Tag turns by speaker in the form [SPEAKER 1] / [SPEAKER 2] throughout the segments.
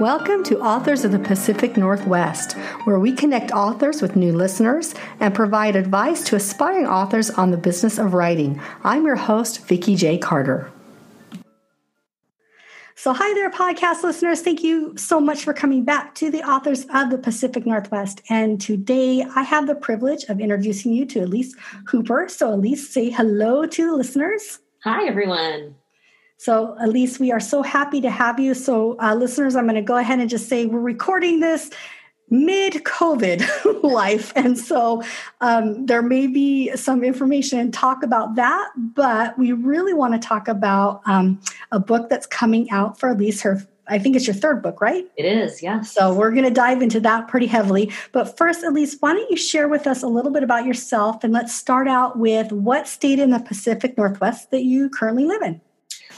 [SPEAKER 1] Welcome to Authors of the Pacific Northwest, where we connect authors with new listeners and provide advice to aspiring authors on the business of writing. I'm your host, Vicki J. Carter. So, hi there, podcast listeners. Thank you so much for coming back to the authors of the Pacific Northwest. And today I have the privilege of introducing you to Elise Hooper. So, Elise, say hello to the listeners.
[SPEAKER 2] Hi, everyone.
[SPEAKER 1] So, Elise, we are so happy to have you. So, uh, listeners, I'm going to go ahead and just say we're recording this mid COVID life. And so um, there may be some information and talk about that, but we really want to talk about um, a book that's coming out for Elise, her I think it's your third book, right?
[SPEAKER 2] It is, yes.
[SPEAKER 1] So we're going to dive into that pretty heavily. But first, Elise, why don't you share with us a little bit about yourself? And let's start out with what state in the Pacific Northwest that you currently live in.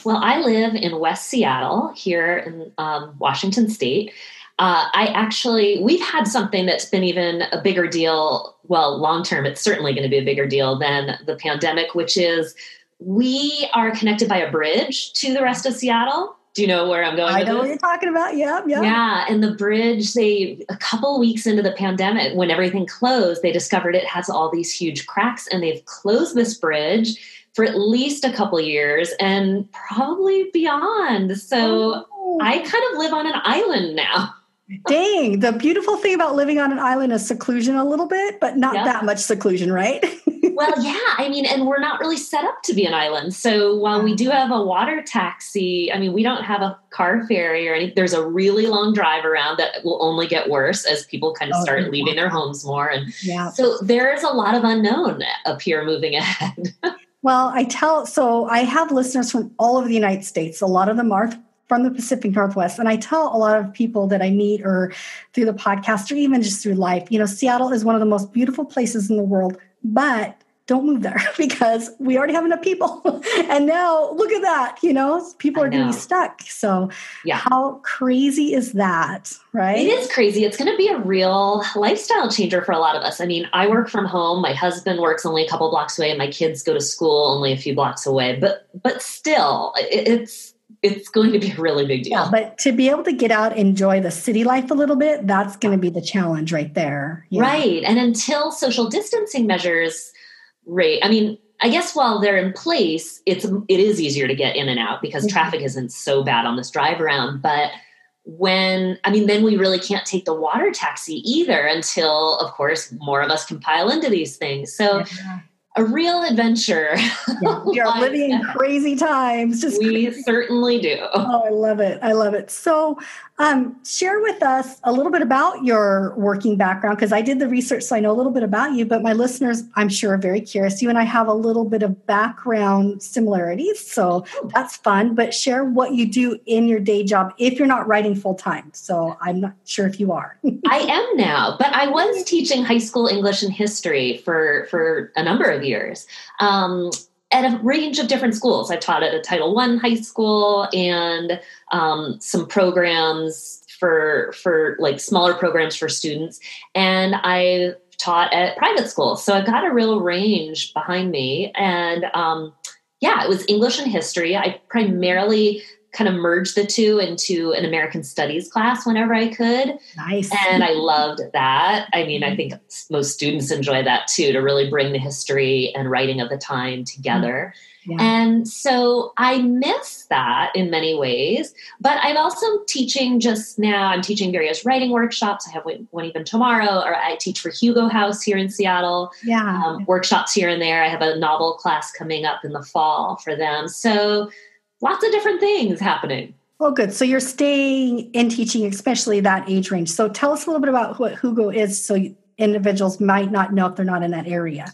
[SPEAKER 2] Well, I live in West Seattle here in um, Washington State. Uh, I actually, we've had something that's been even a bigger deal. Well, long term, it's certainly going to be a bigger deal than the pandemic, which is we are connected by a bridge to the rest of Seattle. Do you know where I'm going?
[SPEAKER 1] I know what you're talking about. Yeah, yeah.
[SPEAKER 2] Yeah, and the bridge. They a couple weeks into the pandemic, when everything closed, they discovered it has all these huge cracks, and they've closed this bridge for at least a couple years and probably beyond. So oh. I kind of live on an island now.
[SPEAKER 1] Dang, the beautiful thing about living on an island is seclusion a little bit, but not that much seclusion, right?
[SPEAKER 2] well, yeah. I mean, and we're not really set up to be an island. So while we do have a water taxi, I mean, we don't have a car ferry or anything. There's a really long drive around that will only get worse as people kind of oh, start leaving their homes more. And yeah. so there's a lot of unknown up here moving ahead.
[SPEAKER 1] Well, I tell, so I have listeners from all over the United States. A lot of them are from the Pacific Northwest. And I tell a lot of people that I meet or through the podcast or even just through life, you know, Seattle is one of the most beautiful places in the world, but don't move there because we already have enough people. and now look at that, you know, people are getting stuck. So, yeah. how crazy is that, right?
[SPEAKER 2] It is crazy. It's going to be a real lifestyle changer for a lot of us. I mean, I work from home. My husband works only a couple blocks away and my kids go to school only a few blocks away. But but still, it's it's going to be a really big deal.
[SPEAKER 1] Yeah, but to be able to get out, enjoy the city life a little bit, that's going to be the challenge right there.
[SPEAKER 2] Right. And until social distancing measures rate, I mean, I guess while they're in place, it's it is easier to get in and out because mm-hmm. traffic isn't so bad on this drive around. But when I mean, then we really can't take the water taxi either until, of course, more of us can pile into these things. So. Yeah a real adventure.
[SPEAKER 1] Yeah, we are living in crazy times.
[SPEAKER 2] Just we crazy. certainly do.
[SPEAKER 1] Oh, I love it. I love it. So, um, share with us a little bit about your working background because I did the research, so I know a little bit about you. But my listeners, I'm sure, are very curious. You and I have a little bit of background similarities, so that's fun. But share what you do in your day job if you're not writing full time. So I'm not sure if you are.
[SPEAKER 2] I am now, but I was teaching high school English and history for for a number of years. Um, at a range of different schools. I've taught at a Title One high school and um, some programs for for like smaller programs for students, and I taught at private schools. So I've got a real range behind me, and um, yeah, it was English and history. I primarily kind of merge the two into an American Studies class whenever I could.
[SPEAKER 1] Nice.
[SPEAKER 2] And I loved that. I mean, I think most students enjoy that too, to really bring the history and writing of the time together. Yeah. And so I miss that in many ways. But I'm also teaching just now, I'm teaching various writing workshops. I have one even tomorrow, or I teach for Hugo House here in Seattle.
[SPEAKER 1] Yeah.
[SPEAKER 2] Um, workshops here and there. I have a novel class coming up in the fall for them. So lots of different things happening.
[SPEAKER 1] Oh, good. So you're staying in teaching, especially that age range. So tell us a little bit about what Hugo is so individuals might not know if they're not in that area.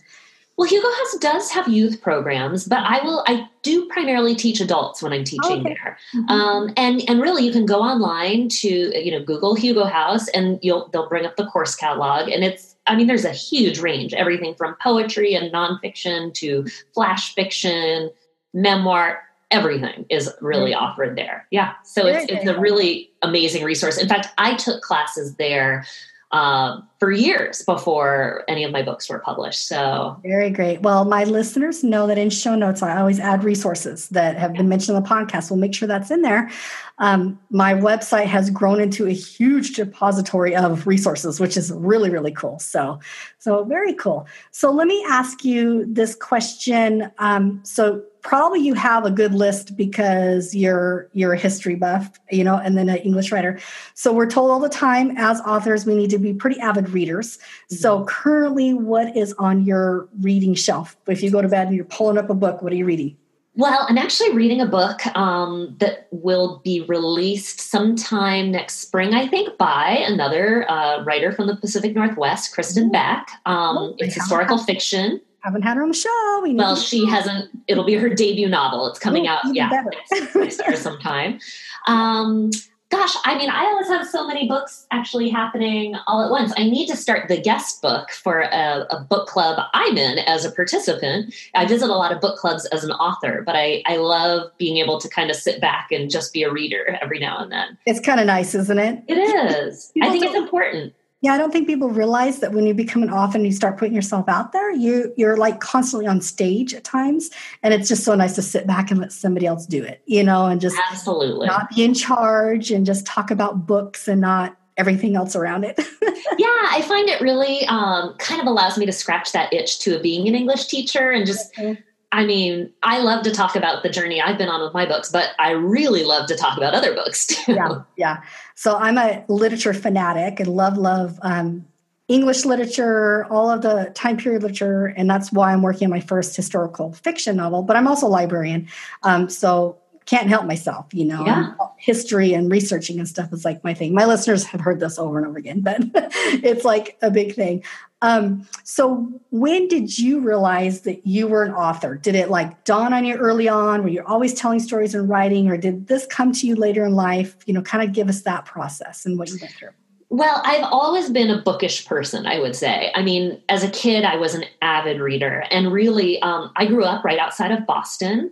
[SPEAKER 2] Well, Hugo House does have youth programs, but I will. I do primarily teach adults when I'm teaching okay. there, mm-hmm. um, and and really, you can go online to you know Google Hugo House, and you'll they'll bring up the course catalog, and it's. I mean, there's a huge range, everything from poetry and nonfiction to flash fiction, memoir, everything is really offered there. Yeah. So it's, it's a really amazing resource. In fact, I took classes there uh, for years before any of my books were published. So
[SPEAKER 1] very great. Well, my listeners know that in show notes, I always add resources that have been mentioned in the podcast. We'll make sure that's in there. Um, my website has grown into a huge depository of resources, which is really, really cool. So, so very cool. So let me ask you this question. Um, so probably you have a good list because you're you're a history buff you know and then an english writer. So we're told all the time as authors we need to be pretty avid readers. Mm-hmm. so currently what is on your reading shelf? If you go to bed and you're pulling up a book what are you reading?
[SPEAKER 2] Well, I'm actually reading a book um, that will be released sometime next spring, I think, by another uh, writer from the Pacific Northwest, Kristen Beck. Um, oh, it's historical fiction
[SPEAKER 1] haven't had her on the show.
[SPEAKER 2] We well, she hasn't. It'll be her debut novel. It's coming Ooh, out, yeah, next, year sometime. Um, gosh, I mean, I always have so many books actually happening all at once. I need to start the guest book for a, a, book club I'm in as a participant. I visit a lot of book clubs as an author, but I, I love being able to kind of sit back and just be a reader every now and then.
[SPEAKER 1] It's kind of nice, isn't it?
[SPEAKER 2] It is. I think it's important.
[SPEAKER 1] Yeah, I don't think people realize that when you become an author and you start putting yourself out there, you you're like constantly on stage at times, and it's just so nice to sit back and let somebody else do it, you know, and just
[SPEAKER 2] absolutely
[SPEAKER 1] not be in charge and just talk about books and not everything else around it.
[SPEAKER 2] yeah, I find it really um, kind of allows me to scratch that itch to being an English teacher and just. Okay I mean, I love to talk about the journey I've been on with my books, but I really love to talk about other books too.
[SPEAKER 1] Yeah, yeah. So I'm a literature fanatic and love, love um, English literature, all of the time period literature, and that's why I'm working on my first historical fiction novel. But I'm also a librarian, um, so can't help myself. You know, yeah. history and researching and stuff is like my thing. My listeners have heard this over and over again, but it's like a big thing. Um, so when did you realize that you were an author? Did it like dawn on you early on? Were you always telling stories and writing, or did this come to you later in life? You know, kind of give us that process and what you went through.
[SPEAKER 2] Well, I've always been a bookish person, I would say. I mean, as a kid, I was an avid reader, and really, um, I grew up right outside of Boston.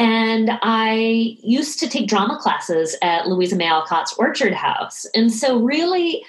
[SPEAKER 2] And I used to take drama classes at Louisa May Alcott's Orchard House. And so, really,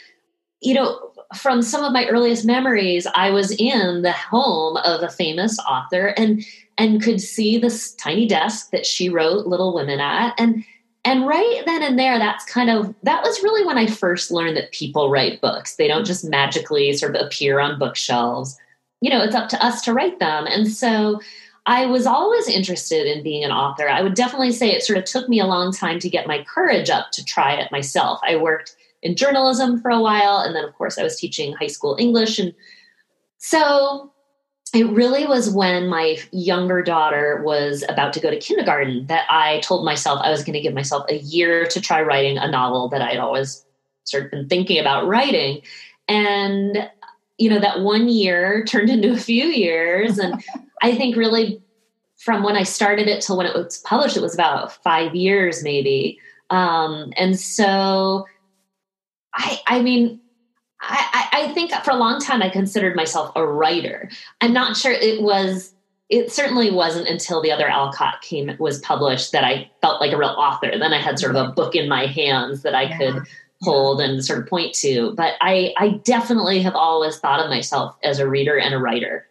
[SPEAKER 2] you know, from some of my earliest memories, I was in the home of a famous author and and could see this tiny desk that she wrote Little Women at. And and right then and there, that's kind of that was really when I first learned that people write books. They don't just magically sort of appear on bookshelves. You know, it's up to us to write them. And so I was always interested in being an author. I would definitely say it sort of took me a long time to get my courage up to try it myself. I worked in journalism for a while. And then, of course, I was teaching high school English. And so it really was when my younger daughter was about to go to kindergarten that I told myself I was going to give myself a year to try writing a novel that I'd always sort of been thinking about writing. And, you know, that one year turned into a few years. And I think really from when I started it till when it was published, it was about five years maybe. Um, and so I, I mean, I, I think for a long time I considered myself a writer. I'm not sure it was. It certainly wasn't until the other Alcott came was published that I felt like a real author. Then I had sort of a book in my hands that I yeah. could hold and sort of point to. But I, I definitely have always thought of myself as a reader and a writer.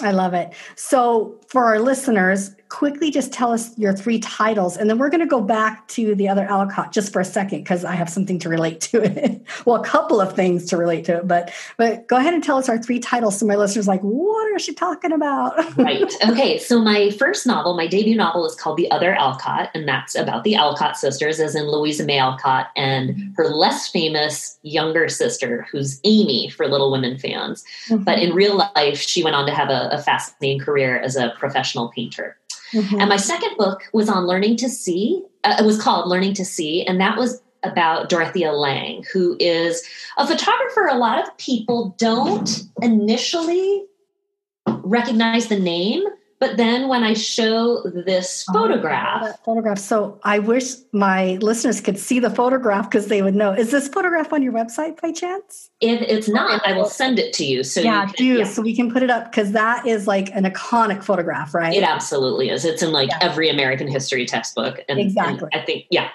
[SPEAKER 1] I love it. So, for our listeners, quickly just tell us your three titles and then we're going to go back to the other Alcott just for a second because I have something to relate to it. well, a couple of things to relate to it, but but go ahead and tell us our three titles so my listeners like, what is she talking about?
[SPEAKER 2] right. Okay. So my first novel, my debut novel is called The Other Alcott, and that's about the Alcott sisters, as in Louisa May Alcott and her less famous younger sister, who's Amy for Little Women fans. Mm-hmm. But in real life, she went on to have a, a fascinating career as a professional painter. Mm-hmm. And my second book was on learning to see. Uh, it was called Learning to See, and that was about Dorothea Lange, who is a photographer. A lot of people don't initially recognize the name, But then when I show this oh, photograph, oh,
[SPEAKER 1] photograph. So I wish my listeners could see the photograph because they would know. Is this photograph on your website by chance?
[SPEAKER 2] If it's not, I will send it to you. So
[SPEAKER 1] yeah,
[SPEAKER 2] you
[SPEAKER 1] can, do yeah. so we can put it up because that is like an iconic photograph, right?
[SPEAKER 2] It absolutely is. It's in like yeah. every American history textbook, and,
[SPEAKER 1] exactly.
[SPEAKER 2] And I think yeah.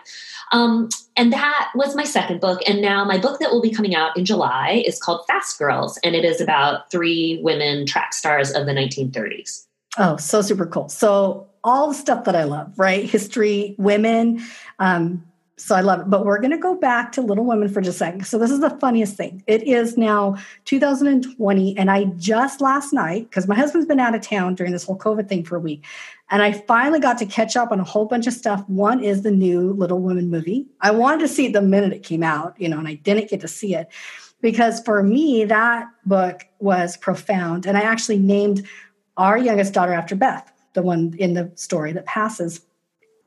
[SPEAKER 2] Um, and that was my second book. And now my book that will be coming out in July is called Fast Girls, and it is about three women track stars of the 1930s.
[SPEAKER 1] Oh, so super cool. So all the stuff that I love, right? History, women. Um, so I love it. But we're going to go back to Little Women for just a second. So this is the funniest thing. It is now 2020, and I just last night, because my husband's been out of town during this whole COVID thing for a week, and I finally got to catch up on a whole bunch of stuff. One is the new Little Women movie. I wanted to see it the minute it came out, you know, and I didn't get to see it because for me, that book was profound. And I actually named our youngest daughter after Beth, the one in the story that passes.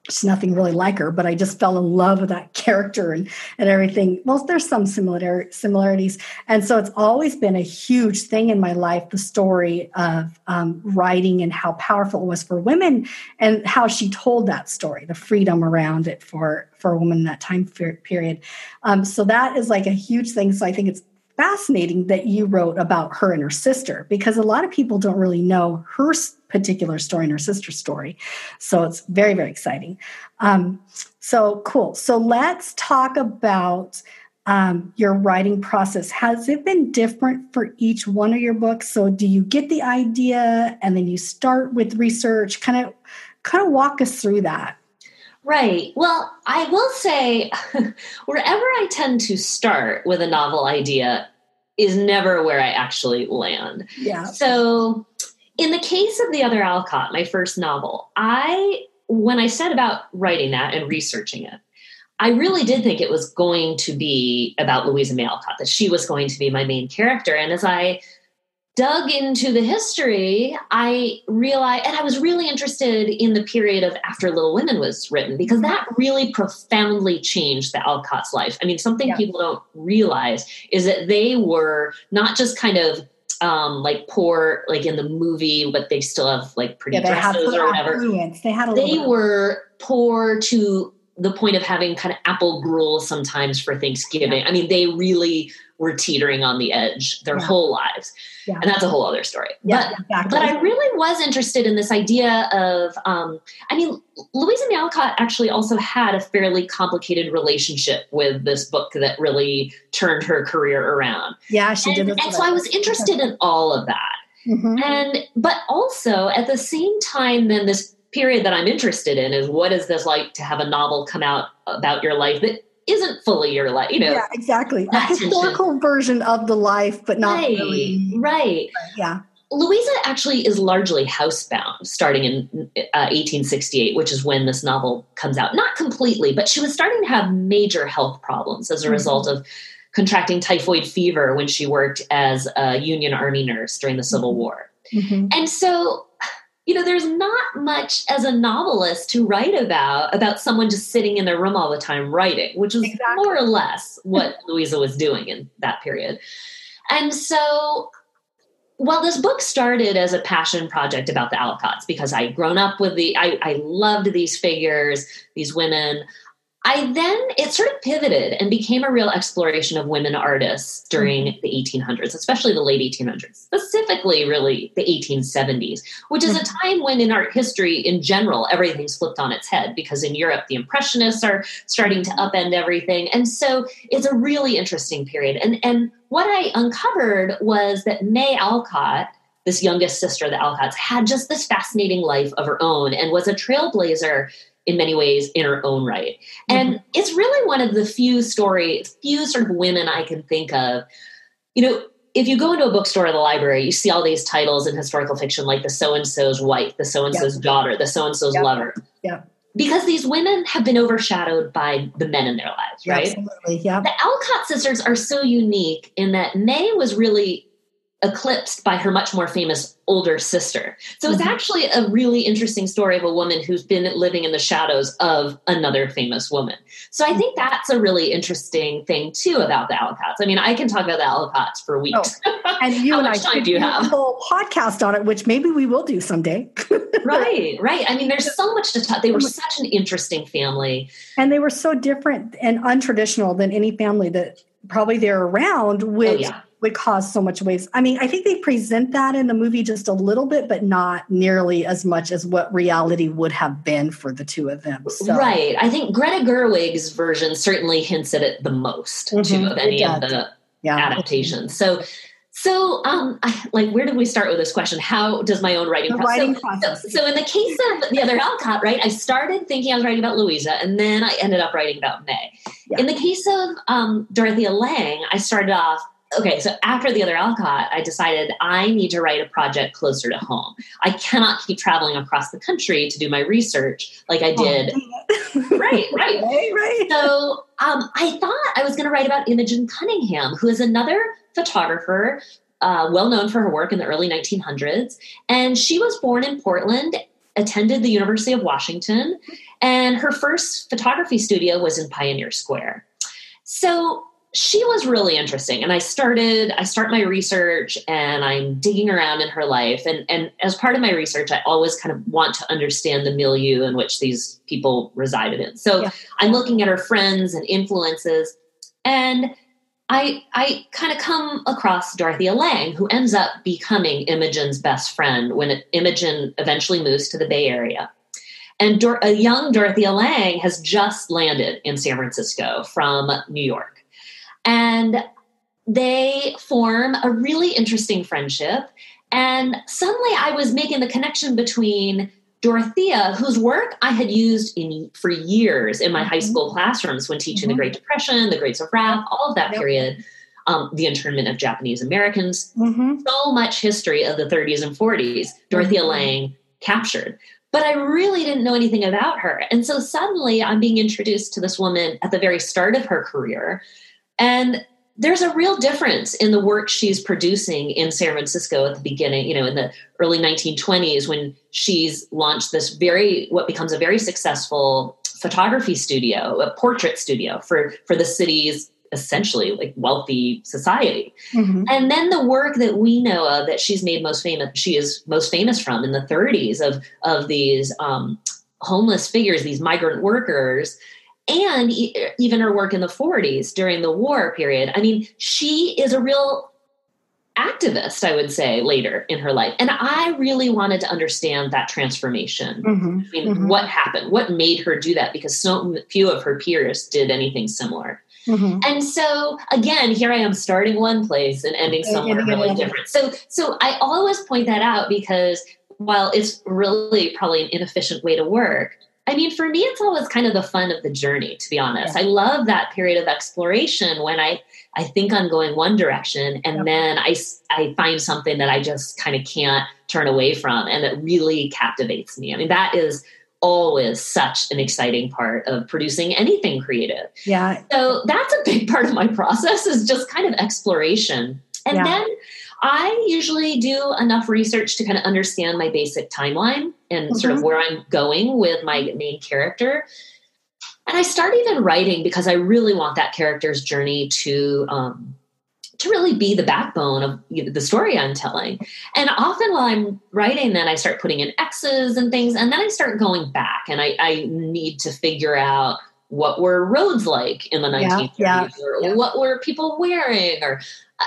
[SPEAKER 1] She's nothing really like her, but I just fell in love with that character and, and everything. Well, there's some similar, similarities. And so it's always been a huge thing in my life the story of um, writing and how powerful it was for women and how she told that story, the freedom around it for, for a woman in that time period. Um, so that is like a huge thing. So I think it's fascinating that you wrote about her and her sister because a lot of people don't really know her particular story and her sister's story. So it's very, very exciting. Um, so cool. So let's talk about um, your writing process. Has it been different for each one of your books? So do you get the idea and then you start with research? Kind of, kind of walk us through that.
[SPEAKER 2] Right. Well, I will say, wherever I tend to start with a novel idea is never where I actually land.
[SPEAKER 1] Yeah.
[SPEAKER 2] So, in the case of The Other Alcott, my first novel, I, when I set about writing that and researching it, I really did think it was going to be about Louisa May Alcott, that she was going to be my main character. And as I dug into the history, I realized, and I was really interested in the period of after Little Women was written because that really profoundly changed the Alcott's life. I mean, something yeah. people don't realize is that they were not just kind of um, like poor, like in the movie, but they still have like pretty yeah, dresses or whatever.
[SPEAKER 1] They had
[SPEAKER 2] they were poor to the point of having kind of apple gruel sometimes for Thanksgiving. Yeah. I mean, they really were teetering on the edge their yeah. whole lives. Yeah. And that's a whole other story.
[SPEAKER 1] Yeah,
[SPEAKER 2] but,
[SPEAKER 1] exactly.
[SPEAKER 2] but I really was interested in this idea of, um, I mean, Louisa May Alcott actually also had a fairly complicated relationship with this book that really turned her career around.
[SPEAKER 1] Yeah, she
[SPEAKER 2] and,
[SPEAKER 1] did.
[SPEAKER 2] And so I was interested in all of that. Mm-hmm. And, but also at the same time, then this period that I'm interested in is what is this like to have a novel come out about your life that isn't fully your life, you know.
[SPEAKER 1] Yeah, exactly. A historical version of the life, but not
[SPEAKER 2] right,
[SPEAKER 1] really.
[SPEAKER 2] Right.
[SPEAKER 1] Yeah.
[SPEAKER 2] Louisa actually is largely housebound starting in uh, 1868, which is when this novel comes out. Not completely, but she was starting to have major health problems as a mm-hmm. result of contracting typhoid fever when she worked as a Union Army nurse during the Civil mm-hmm. War. Mm-hmm. And so you know there's not much as a novelist to write about about someone just sitting in their room all the time writing which is exactly. more or less what louisa was doing in that period and so well this book started as a passion project about the alcotts because i'd grown up with the I, I loved these figures these women I then it sort of pivoted and became a real exploration of women artists during mm-hmm. the 1800s, especially the late 1800s, specifically really the 1870s, which is a mm-hmm. time when in art history in general everything's flipped on its head because in Europe the impressionists are starting to upend everything. And so it's a really interesting period. And and what I uncovered was that May Alcott this youngest sister of the Alcotts had just this fascinating life of her own and was a trailblazer in many ways in her own right. Mm-hmm. And it's really one of the few stories, few sort of women I can think of. You know, if you go into a bookstore or the library, you see all these titles in historical fiction like the so and so's wife, the so and so's daughter, the so and so's lover.
[SPEAKER 1] Yeah.
[SPEAKER 2] Because these women have been overshadowed by the men in their lives, right?
[SPEAKER 1] Absolutely. Yeah.
[SPEAKER 2] The Alcott sisters are so unique in that May was really eclipsed by her much more famous older sister. So it's mm-hmm. actually a really interesting story of a woman who's been living in the shadows of another famous woman. So I think that's a really interesting thing too about the Alcotts. I mean, I can talk about the Alcotts for weeks.
[SPEAKER 1] Oh, and you and I time do you have? a whole podcast on it, which maybe we will do someday.
[SPEAKER 2] right, right. I mean, there's so much to talk. They were such an interesting family,
[SPEAKER 1] and they were so different and untraditional than any family that probably they're around. Which. Oh, yeah would cause so much waste. I mean, I think they present that in the movie just a little bit, but not nearly as much as what reality would have been for the two of them.
[SPEAKER 2] So. Right. I think Greta Gerwig's version certainly hints at it the most mm-hmm. too of any of the yeah. adaptations. So so, um, I, like, where did we start with this question? How does my own writing,
[SPEAKER 1] process? writing
[SPEAKER 2] so,
[SPEAKER 1] process?
[SPEAKER 2] So, so, in the case of the other Alcott, right, I started thinking I was writing about Louisa, and then I ended up writing about May. Yeah. In the case of um, Dorothea Lange, I started off okay, so after the other Alcott, I decided I need to write a project closer to home. I cannot keep traveling across the country to do my research like I oh, did. Oh, right, right, right, right. So um, I thought I was going to write about Imogen Cunningham, who is another photographer. Uh, well known for her work in the early 1900s. And she was born in Portland, attended the University of Washington, and her first photography studio was in Pioneer Square. So she was really interesting. And i started i start my research and i'm digging around in her life. And and as part of my research i always kind of want to understand the milieu in which these people resided in. So yeah. i'm looking at her friends and influences. And i i kind of come across dorothea lange who ends up becoming imogen's best friend when imogen eventually moves to the bay area. And Dor- a young dorothea lange has just landed in san francisco from new york and they form a really interesting friendship. And suddenly I was making the connection between Dorothea, whose work I had used in for years in my high mm-hmm. school classrooms when teaching mm-hmm. the Great Depression, the Grapes of Wrath, all of that yep. period, um, the internment of Japanese Americans, mm-hmm. so much history of the 30s and 40s, Dorothea mm-hmm. Lange captured. But I really didn't know anything about her. And so suddenly I'm being introduced to this woman at the very start of her career and there's a real difference in the work she's producing in San Francisco at the beginning, you know, in the early 1920s when she's launched this very, what becomes a very successful photography studio, a portrait studio for, for the city's essentially like wealthy society. Mm-hmm. And then the work that we know of that she's made most famous, she is most famous from in the 30s of, of these um, homeless figures, these migrant workers and even her work in the 40s during the war period. I mean, she is a real activist, I would say, later in her life. And I really wanted to understand that transformation. Mm-hmm. I mean, mm-hmm. what happened? What made her do that? Because so few of her peers did anything similar. Mm-hmm. And so again, here I am starting one place and ending somewhere really different. So so I always point that out because while it's really probably an inefficient way to work, I mean, for me, it's always kind of the fun of the journey, to be honest. Yeah. I love that period of exploration when I, I think I'm going one direction and then I, I find something that I just kind of can't turn away from and that really captivates me. I mean, that is always such an exciting part of producing anything creative.
[SPEAKER 1] Yeah.
[SPEAKER 2] So that's a big part of my process is just kind of exploration. And yeah. then I usually do enough research to kind of understand my basic timeline and mm-hmm. sort of where I'm going with my main character. And I start even writing because I really want that character's journey to um, to really be the backbone of you know, the story I'm telling. And often while I'm writing, then I start putting in X's and things, and then I start going back, and I, I need to figure out what were roads like in the 1930s, yeah, yeah, or yeah. what were people wearing, or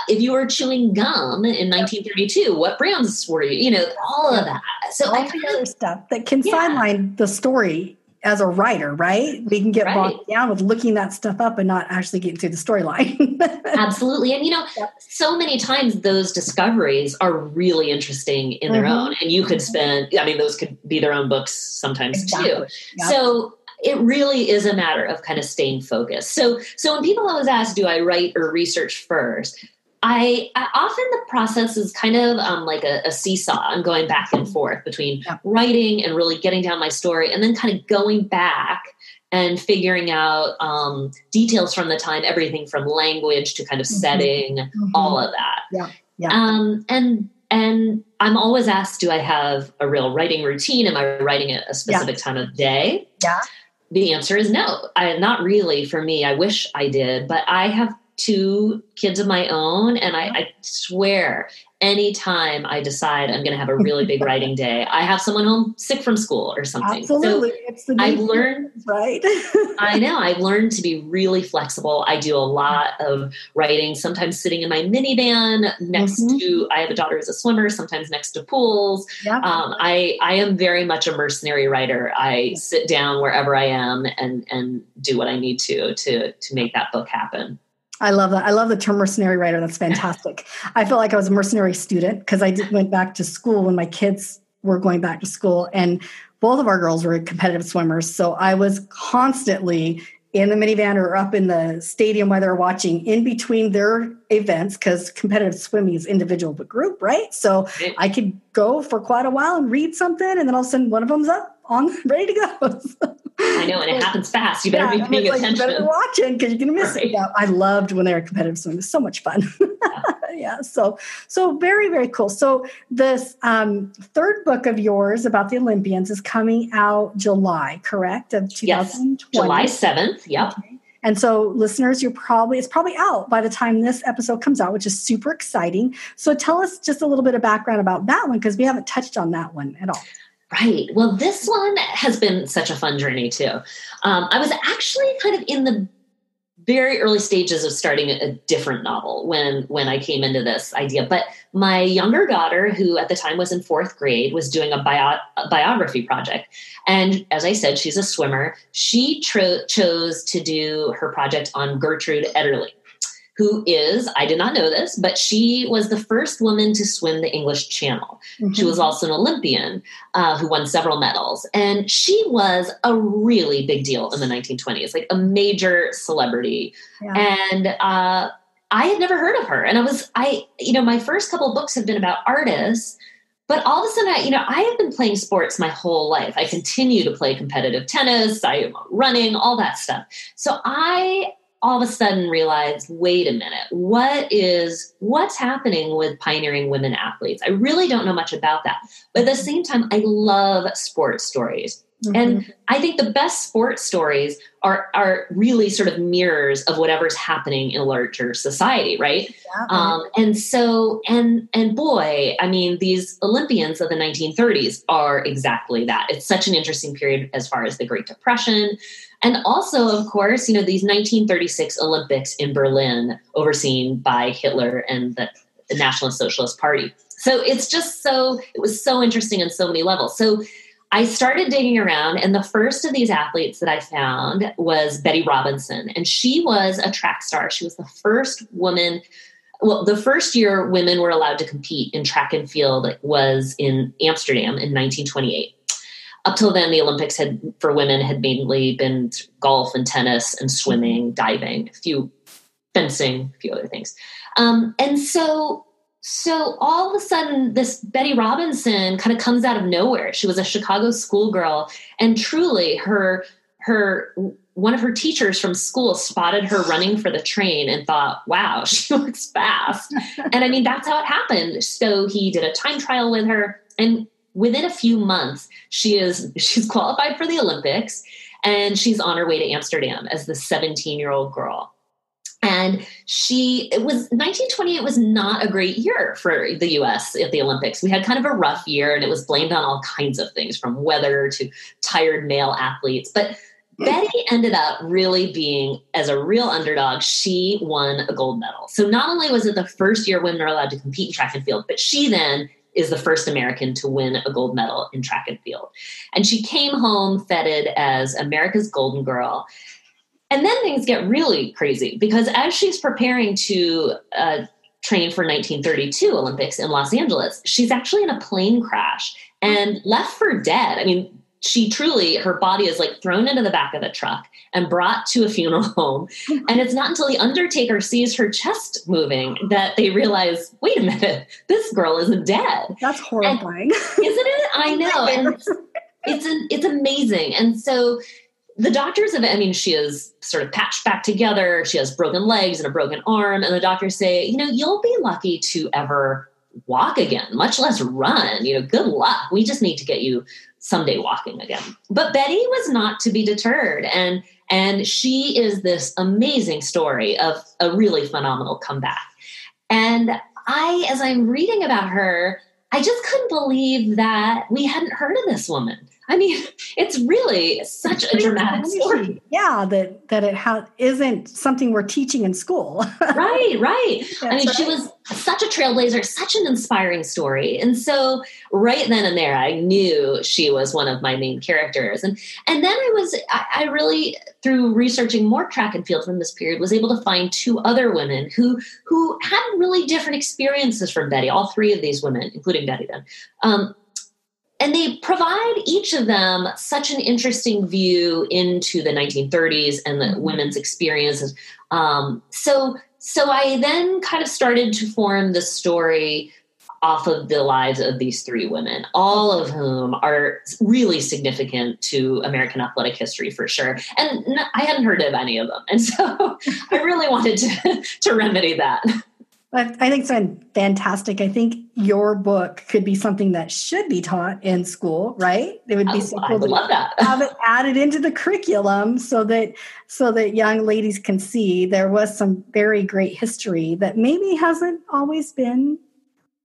[SPEAKER 2] if you were chewing gum in 1932, what brands were you? You know, all of that.
[SPEAKER 1] So all I the other stuff that can sideline the story as a writer, right? We can get right. bogged down with looking that stuff up and not actually getting through the storyline.
[SPEAKER 2] Absolutely. And you know, so many times those discoveries are really interesting in their mm-hmm. own. And you could spend, I mean, those could be their own books sometimes exactly. too. So it really is a matter of kind of staying focused. So, so when people always ask, do I write or research first? I, I, often the process is kind of um, like a, a, seesaw. I'm going back and forth between yeah. writing and really getting down my story, and then kind of going back and figuring out um, details from the time, everything from language to kind of mm-hmm. setting, mm-hmm. all of that.
[SPEAKER 1] Yeah.
[SPEAKER 2] Yeah. Um, and and I'm always asked, do I have a real writing routine? Am I writing at a specific yeah. time of day?
[SPEAKER 1] Yeah.
[SPEAKER 2] The answer is no. I not really for me. I wish I did, but I have two kids of my own, and I, I swear anytime I decide I'm going to have a really big writing day, I have someone home sick from school or something.
[SPEAKER 1] Absolutely. So
[SPEAKER 2] it's the I've learned,
[SPEAKER 1] right?
[SPEAKER 2] I know. I've learned to be really flexible. I do a lot of writing, sometimes sitting in my minivan next mm-hmm. to, I have a daughter who's a swimmer, sometimes next to pools. Yeah. Um, I, I am very much a mercenary writer. I sit down wherever I am and, and do what I need to, to, to make that book happen.
[SPEAKER 1] I love that. I love the term mercenary writer. That's fantastic. I felt like I was a mercenary student because I did, went back to school when my kids were going back to school, and both of our girls were competitive swimmers. So I was constantly in the minivan or up in the stadium while they're watching in between their events because competitive swimming is individual but group, right? So I could go for quite a while and read something, and then all of a sudden one of them's up on ready to
[SPEAKER 2] go. I know, and it happens fast. You better yeah, be paying like, attention.
[SPEAKER 1] You better be watching because you're gonna miss right. it. Yeah, I loved when they were competitive swimming. was so much fun. Yeah. yeah. So so very very cool. So this um, third book of yours about the Olympians is coming out July, correct? Of 2020. Yes,
[SPEAKER 2] July seventh. Yep. Okay.
[SPEAKER 1] And so, listeners, you're probably it's probably out by the time this episode comes out, which is super exciting. So, tell us just a little bit of background about that one because we haven't touched on that one at all.
[SPEAKER 2] Right. Well, this one has been such a fun journey too. Um, I was actually kind of in the very early stages of starting a, different novel when when I came into this idea. But my younger daughter, who at the time was in fourth grade, was doing a, bio, a biography project, and as I said, she's a swimmer. She tro- chose to do her project on Gertrude Ederle who is, I did not know this, but she was the first woman to swim the English Channel. Mm-hmm. She was also an Olympian uh, who won several medals. And she was a really big deal in the 1920s, like a major celebrity. Yeah. And uh, I had never heard of her. And I was, I, you know, my first couple books have been about artists. But all of a sudden, I, you know, I have been playing sports my whole life. I continue to play competitive tennis, I am running, all that stuff. So I all of a sudden realized wait a minute what is what's happening with pioneering women athletes? I really don't know much about that. But at the same time i love sports stories mm-hmm. and i think the best sports stories are are really sort of mirrors of whatever's happening in a larger society right um, and so and and boy i mean these olympians of the 1930s are exactly that it's such an interesting period as far as the great depression and also, of course, you know, these 1936 Olympics in Berlin, overseen by Hitler and the, the Nationalist Socialist Party. So it's just so, it was so interesting on so many levels. So I started digging around, and the first of these athletes that I found was Betty Robinson. And she was a track star. She was the first woman well, the first year women were allowed to compete in track and field was in Amsterdam in 1928 up till then the olympics had for women had mainly been golf and tennis and swimming diving a few fencing a few other things um, and so so all of a sudden this betty robinson kind of comes out of nowhere she was a chicago schoolgirl and truly her her one of her teachers from school spotted her running for the train and thought, wow, she looks fast. and I mean, that's how it happened. So he did a time trial with her. And within a few months, she is she's qualified for the Olympics and she's on her way to Amsterdam as the 17 year old girl. And she, it was 1928 was not a great year for the US at the Olympics. We had kind of a rough year and it was blamed on all kinds of things from weather to tired male athletes. But Betty ended up really being, as a real underdog, she won a gold medal. So not only was it the first year women are allowed to compete in track and field, but she then is the first American to win a gold medal in track and field. And she came home feted as America's Golden Girl. And then things get really crazy because as she's preparing to uh, train for 1932 Olympics in Los Angeles, she's actually in a plane crash and left for dead. I mean, she truly her body is like thrown into the back of the truck and brought to a funeral home. And it's not until the undertaker sees her chest moving that they realize wait a minute this girl isn't dead.
[SPEAKER 1] That's horrifying.
[SPEAKER 2] and, isn't it? I know. And it's an, it's amazing. And so the doctors have, I mean, she is sort of patched back together. She has broken legs and a broken arm. And the doctors say, you know, you'll be lucky to ever walk again, much less run. You know, good luck. We just need to get you someday walking again. But Betty was not to be deterred. And and she is this amazing story of a really phenomenal comeback. And I, as I'm reading about her, I just couldn't believe that we hadn't heard of this woman. I mean, it's really such a dramatic story.
[SPEAKER 1] Yeah, that that it ha- isn't something we're teaching in school.
[SPEAKER 2] right, right. I mean, right. she was such a trailblazer, such an inspiring story, and so right then and there, I knew she was one of my main characters. And and then I was, I, I really through researching more track and field from this period, was able to find two other women who who had really different experiences from Betty. All three of these women, including Betty, then. Um, and they provide each of them such an interesting view into the 1930s and the mm-hmm. women's experiences. Um, so, so I then kind of started to form the story off of the lives of these three women, all of whom are really significant to American athletic history for sure. And I hadn't heard of any of them, and so I really wanted to to remedy that.
[SPEAKER 1] I think it's fantastic. I think your book could be something that should be taught in school, right? It would be oh,
[SPEAKER 2] so cool to love that.
[SPEAKER 1] have it added into the curriculum so that so that young ladies can see there was some very great history that maybe hasn't always been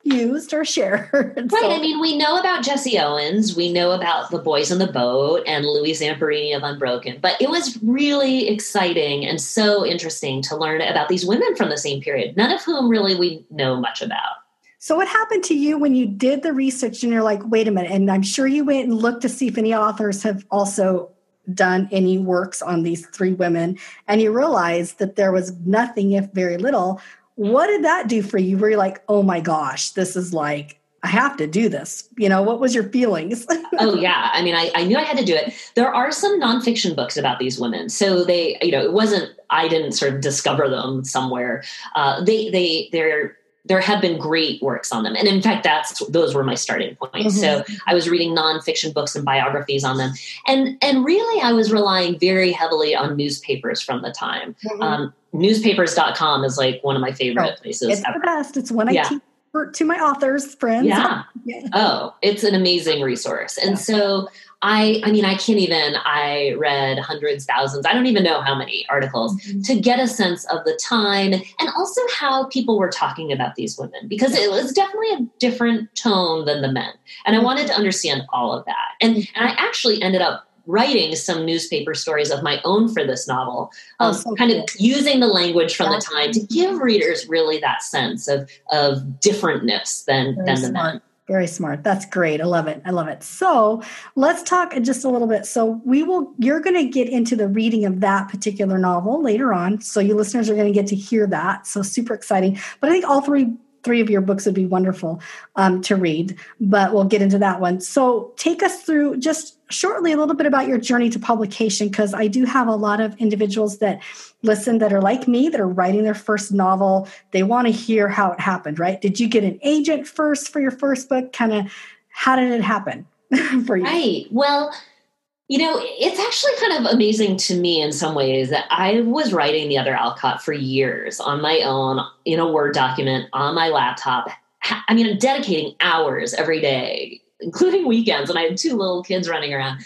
[SPEAKER 1] used or shared.
[SPEAKER 2] Right. So, I mean, we know about Jesse Owens, we know about the boys in the boat and Louis Zamperini of Unbroken, but it was really exciting and so interesting to learn about these women from the same period, none of whom really we know much about.
[SPEAKER 1] So, what happened to you when you did the research and you're like, wait a minute? And I'm sure you went and looked to see if any authors have also done any works on these three women, and you realized that there was nothing, if very little, what did that do for you? Were you like, oh my gosh, this is like, I have to do this? You know, what was your feelings?
[SPEAKER 2] oh, yeah. I mean, I, I knew I had to do it. There are some nonfiction books about these women. So they, you know, it wasn't, I didn't sort of discover them somewhere. Uh, they, they, they're, there have been great works on them and in fact that's those were my starting points mm-hmm. so i was reading nonfiction books and biographies on them and and really i was relying very heavily on newspapers from the time mm-hmm. um, newspapers.com is like one of my favorite oh, places
[SPEAKER 1] it's ever. the best it's one yeah. i teach to my authors friends
[SPEAKER 2] yeah. yeah. oh it's an amazing resource and yeah. so I I mean I can't even I read hundreds thousands I don't even know how many articles mm-hmm. to get a sense of the time and also how people were talking about these women because it was definitely a different tone than the men and I wanted to understand all of that and and I actually ended up writing some newspaper stories of my own for this novel, um, oh, so kind of using the language from yeah. the time to give readers really that sense of of differentness than Very than the men.
[SPEAKER 1] Very smart. That's great. I love it. I love it. So let's talk just a little bit. So we will, you're going to get into the reading of that particular novel later on. So you listeners are going to get to hear that. So super exciting. But I think all three three of your books would be wonderful um, to read, but we'll get into that one. So, take us through just shortly a little bit about your journey to publication, because I do have a lot of individuals that listen that are like me, that are writing their first novel. They want to hear how it happened, right? Did you get an agent first for your first book? Kind of, how did it happen for you?
[SPEAKER 2] Right. Well, you know, it's actually kind of amazing to me in some ways that I was writing The Other Alcott for years on my own in a Word document on my laptop. I mean, I'm dedicating hours every day, including weekends, and I had two little kids running around.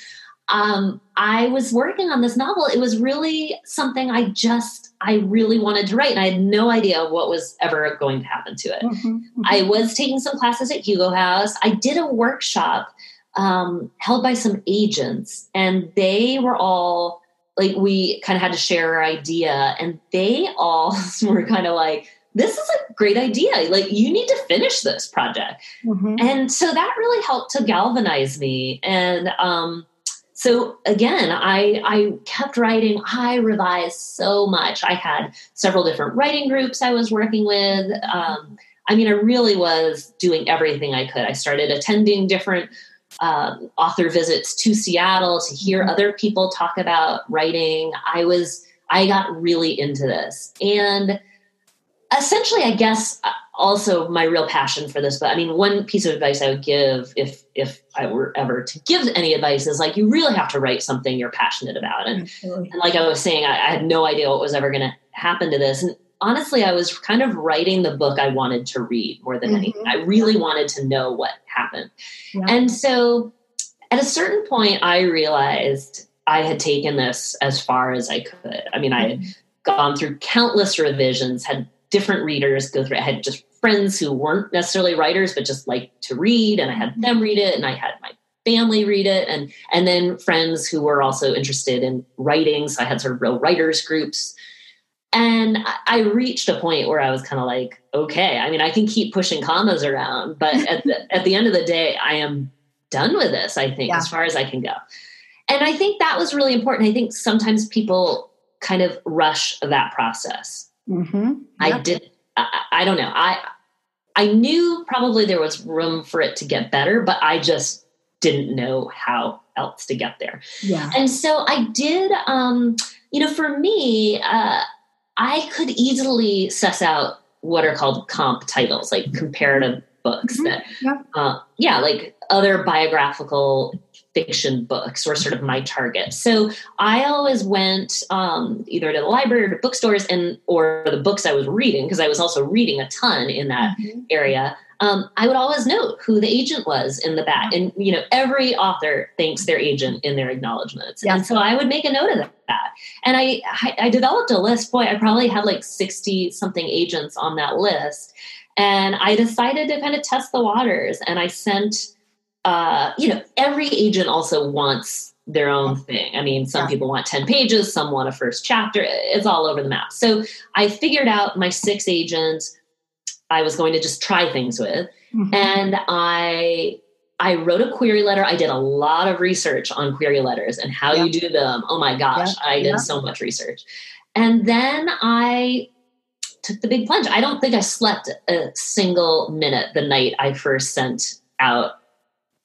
[SPEAKER 2] Um, I was working on this novel. It was really something I just, I really wanted to write, and I had no idea what was ever going to happen to it. Mm-hmm, mm-hmm. I was taking some classes at Hugo House. I did a workshop um, held by some agents, and they were all like, we kind of had to share our idea, and they all were kind of like, this is a great idea. Like, you need to finish this project. Mm-hmm. And so that really helped to galvanize me. And um, so again, I, I kept writing. I revised so much. I had several different writing groups I was working with. Um, I mean, I really was doing everything I could. I started attending different um, author visits to Seattle to hear mm-hmm. other people talk about writing. I was I got really into this, and essentially, I guess also my real passion for this but i mean one piece of advice i would give if if i were ever to give any advice is like you really have to write something you're passionate about and, and like i was saying I, I, had no idea what was ever going to happen to this and honestly i was kind of writing the book i wanted to read more than mm-hmm. anything i really wanted to know what happened yeah. and so at a certain point i realized i had taken this as far as i could i mean i had mm-hmm. gone through countless revisions had different readers go through. I had just friends who weren't necessarily writers, but just like to read, and I had them read it, and I had my family read it, and and then friends who were also interested in writing. So I had sort of real writers groups. And I reached a point where I was kind of like, okay, I mean, I can keep pushing commas around, but at the, at the end of the day, I am done with this, I think, yeah. as far as I can go. And I think that was really important. I think sometimes people kind of rush that process. Mm-hmm. Yep. I did. I, I don't know. I I knew probably there was room for it to get better, but I just didn't know how else to get there. Yeah. And so I did. Um, you know, for me, uh, I could easily suss out what are called comp titles, like comparative books mm-hmm. that, yeah. Uh, yeah, like other biographical fiction books were sort of my target. So I always went um, either to the library or to bookstores and or the books I was reading because I was also reading a ton in that mm-hmm. area. Um, I would always note who the agent was in the back, and you know every author thanks their agent in their acknowledgments, yes. and so I would make a note of that. And I, I developed a list. Boy, I probably had like sixty something agents on that list, and I decided to kind of test the waters, and I sent uh, you know, every agent also wants their own thing. I mean, some yeah. people want 10 pages, some want a first chapter. It's all over the map. So I figured out my six agents I was going to just try things with. Mm-hmm. And I I wrote a query letter. I did a lot of research on query letters and how yeah. you do them. Oh my gosh, yeah. I did so much research. And then I took the big plunge. I don't think I slept a single minute the night I first sent out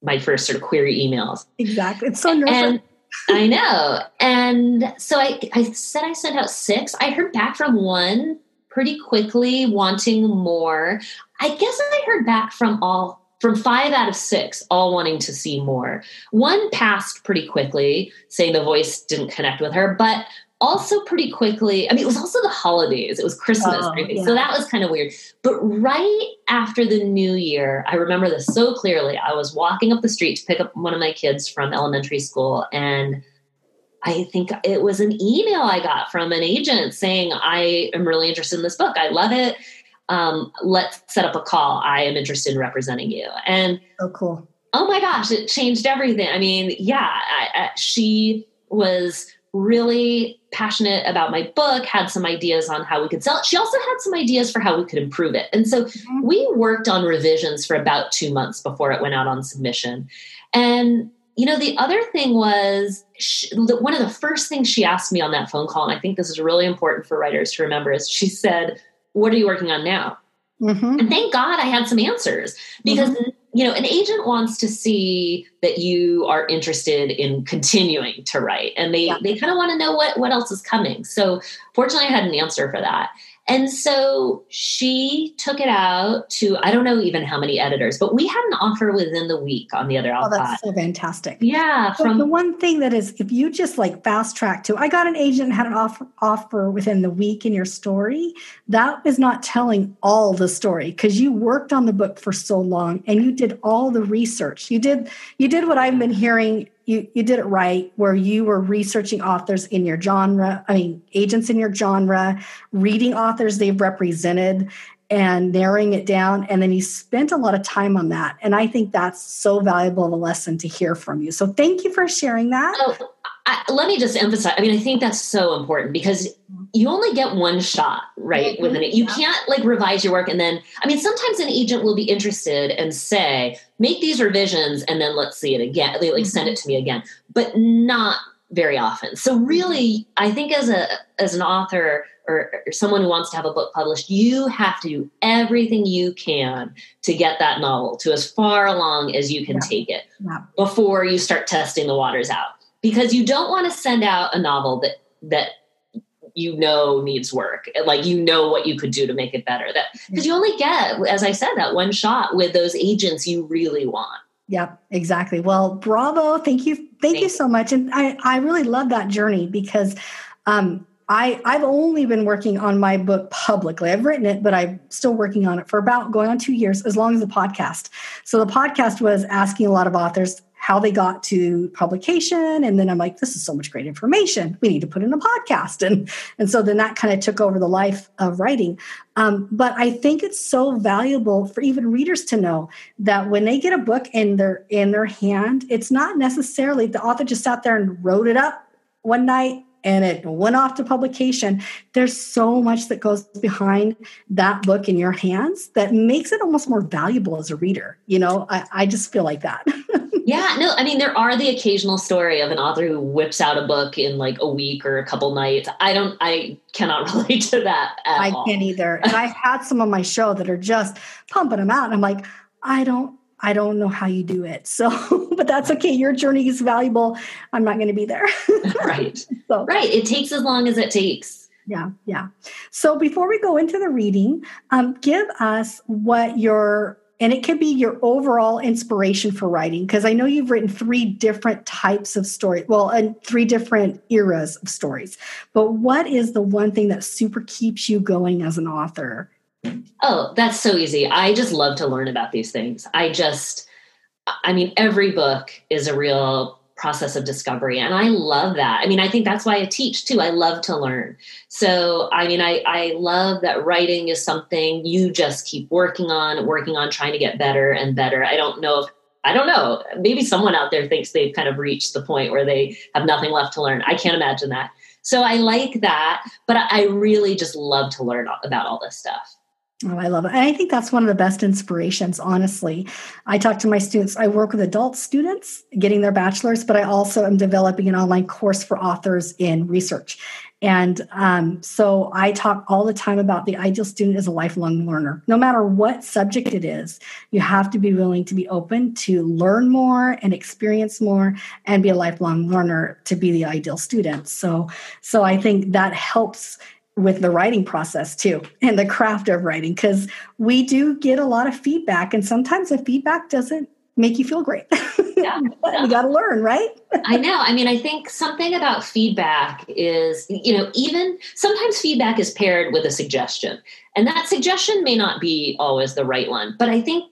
[SPEAKER 2] my first sort of query emails.
[SPEAKER 1] Exactly. It's so nervous.
[SPEAKER 2] And I know. And so I, I said I sent out six. I heard back from one pretty quickly wanting more. I guess I heard back from all from five out of six, all wanting to see more. One passed pretty quickly, saying the voice didn't connect with her, but also pretty quickly i mean it was also the holidays. It was christmas oh, yeah. so that was kind of weird. But right after the new year i remember this so clearly. I was walking up the street to pick up one of my kids from elementary school and i think it was an email i got from an agent saying i am really interested in this book. I love it. Um, let's set up a call. I am interested in representing you. And
[SPEAKER 1] oh cool.
[SPEAKER 2] oh my gosh it changed everything. I mean yeah I, I, she was really passionate about my book, had some ideas on how we could sell it. She also had some ideas for how we could improve it. And so mm-hmm. we worked on revisions for about two months before it went out on submission. And, you know, the other thing was she, one of the first things she asked me on that phone call, and I think this is really important for writers to remember, is she said, What are you working on now? Mm-hmm. And thank God I had some answers because mm-hmm you know, an agent wants to see that you are interested in continuing to write, and they yeah. they kind of want to know what what else is coming. So, fortunately, I had an answer for that. And so she took it out to I don't know even how many editors, but we had an offer within the week on the other
[SPEAKER 1] Alcott. Oh, that's so fantastic.
[SPEAKER 2] Yeah.
[SPEAKER 1] From the one thing that is if you just like fast track to I got an agent and had an offer offer within the week in your story, that is not telling all the story because you worked on the book for so long and you did all the research. You did you did what I've been hearing you you did it right where you were researching authors in your genre i mean agents in your genre reading authors they've represented and narrowing it down and then you spent a lot of time on that and i think that's so valuable of a lesson to hear from you so thank you for sharing that
[SPEAKER 2] oh, I, let me just emphasize i mean i think that's so important because you only get one shot right mm-hmm. within it you yeah. can't like revise your work and then i mean sometimes an agent will be interested and say make these revisions and then let's see it again they like mm-hmm. send it to me again but not very often so really i think as a as an author or, or, someone who wants to have a book published, you have to do everything you can to get that novel to as far along as you can yeah. take it yeah. before you start testing the waters out because you don't want to send out a novel that that you know needs work like you know what you could do to make it better that because you only get as i said that one shot with those agents you really want
[SPEAKER 1] Yep, exactly. Well, bravo. Thank you. Thank, thank you so much. And I, I really love that journey because um, I, I've only been working on my book publicly. I've written it, but I'm still working on it for about going on two years, as long as the podcast. So the podcast was asking a lot of authors how they got to publication. And then I'm like, this is so much great information. We need to put in a podcast. And, and so then that kind of took over the life of writing. Um, but I think it's so valuable for even readers to know that when they get a book in their in their hand, it's not necessarily the author just sat there and wrote it up one night and it went off to publication. There's so much that goes behind that book in your hands that makes it almost more valuable as a reader. You know, I, I just feel like that.
[SPEAKER 2] yeah, no, I mean, there are the occasional story of an author who whips out a book in like a week or a couple nights. I don't, I cannot relate to that I
[SPEAKER 1] all. can't either. And I've had some on my show that are just pumping them out. And I'm like, I don't I don't know how you do it. So, that's okay. Your journey is valuable. I'm not going to be there.
[SPEAKER 2] right. So, right. It takes as long as it takes.
[SPEAKER 1] Yeah. Yeah. So before we go into the reading, um, give us what your, and it could be your overall inspiration for writing, because I know you've written three different types of stories, well, and three different eras of stories. But what is the one thing that super keeps you going as an author?
[SPEAKER 2] Oh, that's so easy. I just love to learn about these things. I just, I mean, every book is a real process of discovery. And I love that. I mean, I think that's why I teach too. I love to learn. So, I mean, I, I love that writing is something you just keep working on, working on trying to get better and better. I don't know if I don't know. Maybe someone out there thinks they've kind of reached the point where they have nothing left to learn. I can't imagine that. So I like that, but I really just love to learn about all this stuff.
[SPEAKER 1] Oh, I love it. And I think that's one of the best inspirations, honestly. I talk to my students, I work with adult students getting their bachelor's, but I also am developing an online course for authors in research. And um, so I talk all the time about the ideal student as a lifelong learner. No matter what subject it is, you have to be willing to be open to learn more and experience more and be a lifelong learner to be the ideal student. So, so I think that helps with the writing process too and the craft of writing because we do get a lot of feedback and sometimes the feedback doesn't make you feel great yeah, yeah. you got to learn right
[SPEAKER 2] i know i mean i think something about feedback is you know even sometimes feedback is paired with a suggestion and that suggestion may not be always the right one but i think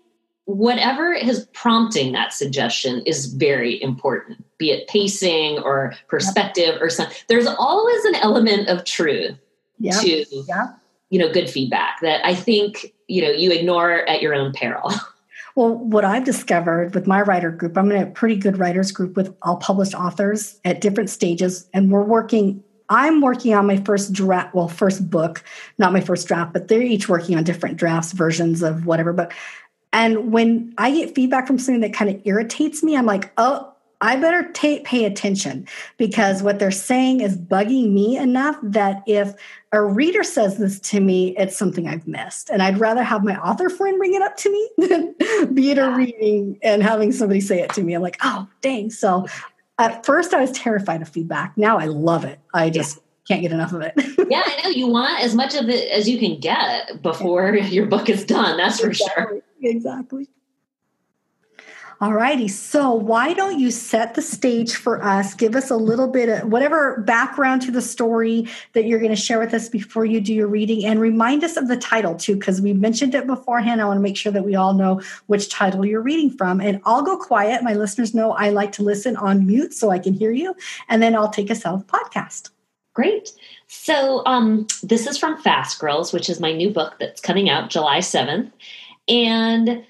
[SPEAKER 2] whatever is prompting that suggestion is very important be it pacing or perspective yep. or something there's always an element of truth yeah. to yeah. you know good feedback that I think you know you ignore at your own peril.
[SPEAKER 1] Well, what I've discovered with my writer group, I'm in a pretty good writers group with all published authors at different stages, and we're working. I'm working on my first draft, well, first book, not my first draft, but they're each working on different drafts, versions of whatever. But and when I get feedback from something that kind of irritates me, I'm like, oh, I better t- pay attention because what they're saying is bugging me enough that if a reader says this to me, it's something I've missed. And I'd rather have my author friend bring it up to me than be at a reading and having somebody say it to me. I'm like, oh, dang. So at first I was terrified of feedback. Now I love it. I just. Yeah can't get enough of it.
[SPEAKER 2] yeah, I know. You want as much of it as you can get before your book is done. That's for
[SPEAKER 1] exactly.
[SPEAKER 2] sure.
[SPEAKER 1] Exactly. All righty. So, why don't you set the stage for us? Give us a little bit of whatever background to the story that you're going to share with us before you do your reading and remind us of the title too, because we mentioned it beforehand. I want to make sure that we all know which title you're reading from. And I'll go quiet. My listeners know I like to listen on mute so I can hear you. And then I'll take us out of the podcast.
[SPEAKER 2] Great. So, um, this is from Fast Girls, which is my new book that's coming out July 7th. And